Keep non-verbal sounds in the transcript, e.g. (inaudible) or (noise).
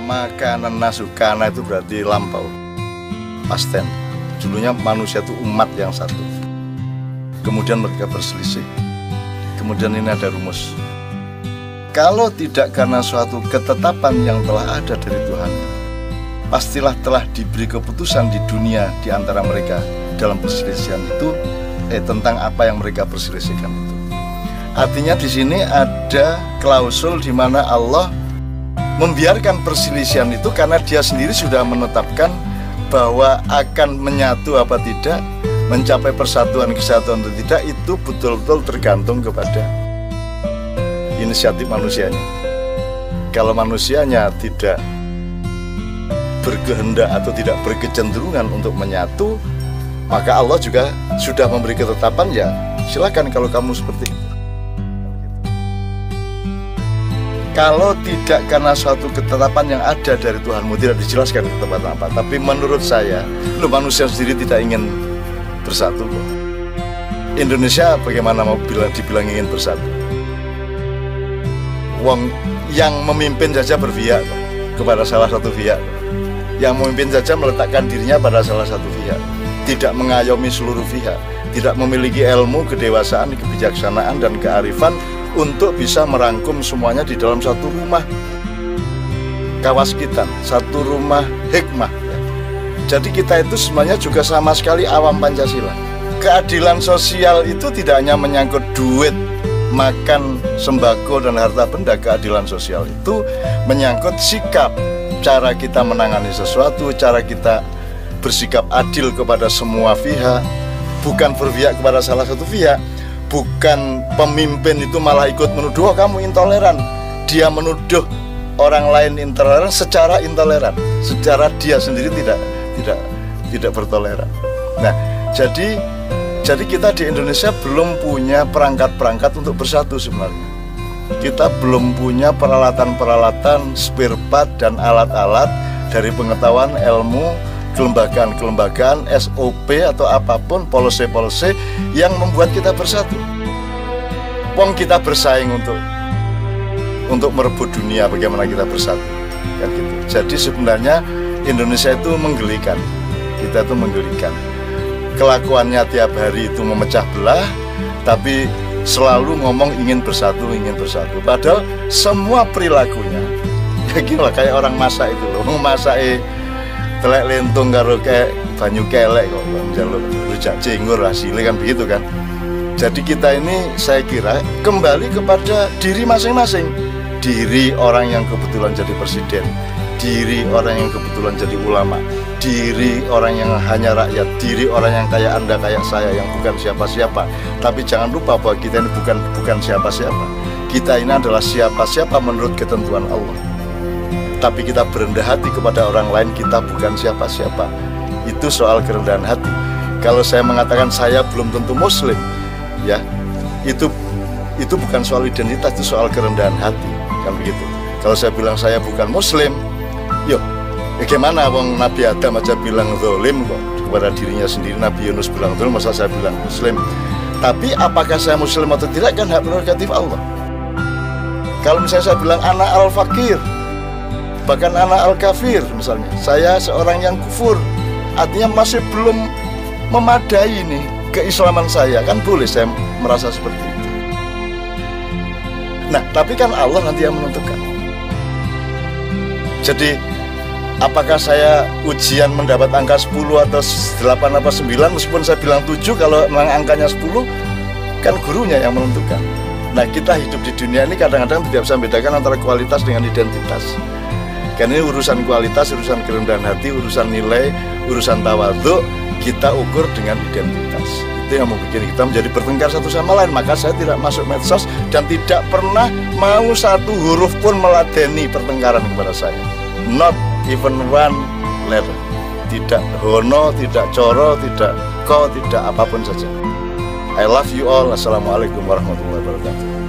Wama kanan nasukana itu berarti lampau. Pasten. Dulunya manusia itu umat yang satu. Kemudian mereka berselisih. Kemudian ini ada rumus. Kalau tidak karena suatu ketetapan yang telah ada dari Tuhan, pastilah telah diberi keputusan di dunia di antara mereka dalam perselisihan itu eh, tentang apa yang mereka perselisihkan itu. Artinya di sini ada klausul di mana Allah membiarkan perselisihan itu karena dia sendiri sudah menetapkan bahwa akan menyatu apa tidak, mencapai persatuan kesatuan atau tidak itu betul-betul tergantung kepada inisiatif manusianya. Kalau manusianya tidak berkehendak atau tidak berkecenderungan untuk menyatu, maka Allah juga sudah memberi ketetapan ya silakan kalau kamu seperti itu. Kalau tidak karena suatu ketetapan yang ada dari Tuhanmu tidak dijelaskan ketetapan apa, tapi menurut saya, lu manusia sendiri tidak ingin bersatu kok. Indonesia bagaimana mau bilang dibilang ingin bersatu? Wong yang memimpin saja berpihak kepada salah satu pihak. Yang memimpin saja meletakkan dirinya pada salah satu pihak. Tidak mengayomi seluruh pihak. Tidak memiliki ilmu, kedewasaan, kebijaksanaan, dan kearifan untuk bisa merangkum semuanya di dalam satu rumah kawaskitan, satu rumah hikmah. Jadi kita itu sebenarnya juga sama sekali awam Pancasila. Keadilan sosial itu tidak hanya menyangkut duit, makan, sembako, dan harta benda keadilan sosial itu menyangkut sikap, cara kita menangani sesuatu, cara kita bersikap adil kepada semua pihak, bukan berpihak kepada salah satu pihak, bukan pemimpin itu malah ikut menuduh oh, kamu intoleran. Dia menuduh orang lain intoleran secara intoleran, secara dia sendiri tidak tidak tidak bertoleran. Nah, jadi jadi kita di Indonesia belum punya perangkat-perangkat untuk bersatu sebenarnya. Kita belum punya peralatan-peralatan, spare part dan alat-alat dari pengetahuan ilmu kelembagaan-kelembagaan SOP atau apa pun policy-policy yang membuat kita bersatu. Wong kita bersaing untuk untuk merebut dunia bagaimana kita bersatu kan gitu. Jadi sebenarnya Indonesia itu menggelikan. Kita itu menggelikan kelakuannya tiap hari itu memecah belah, tapi selalu ngomong ingin bersatu, ingin bersatu. Padahal semua perilakunya, (laughs) ya gila kayak orang masak itu loh, masak eh telek lentung karo kayak banyu kelek kok, jalur rujak cengur hasilnya kan begitu kan. Jadi kita ini saya kira kembali kepada diri masing-masing, diri orang yang kebetulan jadi presiden, diri orang yang kebetulan jadi ulama, diri orang yang hanya rakyat, diri orang yang kayak anda, kayak saya, yang bukan siapa-siapa. Tapi jangan lupa bahwa kita ini bukan bukan siapa-siapa. Kita ini adalah siapa-siapa menurut ketentuan Allah. Tapi kita berendah hati kepada orang lain, kita bukan siapa-siapa. Itu soal kerendahan hati. Kalau saya mengatakan saya belum tentu Muslim, ya itu itu bukan soal identitas, itu soal kerendahan hati, kan begitu. Kalau saya bilang saya bukan Muslim, yuk Bagaimana wong Nabi Adam aja bilang zolim kok kepada dirinya sendiri Nabi Yunus bilang zolim masa saya bilang muslim tapi apakah saya muslim atau tidak kan hak prerogatif Allah kalau misalnya saya bilang anak al fakir bahkan anak al kafir misalnya. Saya seorang yang kufur. Artinya masih belum memadai ini keislaman saya. Kan boleh saya merasa seperti itu. Nah tapi kan Allah nanti yang menentukan. Jadi apakah saya ujian mendapat angka 10 atau 8 atau 9 meskipun saya bilang 7 kalau memang angkanya 10 kan gurunya yang menentukan. Nah kita hidup di dunia ini kadang-kadang tidak bisa membedakan antara kualitas dengan identitas karena ini urusan kualitas, urusan kerendahan hati, urusan nilai, urusan tawaduk kita ukur dengan identitas. Itu yang membuat kita menjadi bertengkar satu sama lain. Maka saya tidak masuk medsos dan tidak pernah mau satu huruf pun meladeni pertengkaran kepada saya. Not even one letter. Tidak hono, tidak coro, tidak ko, tidak apa pun saja. I love you all. Assalamualaikum warahmatullahi wabarakatuh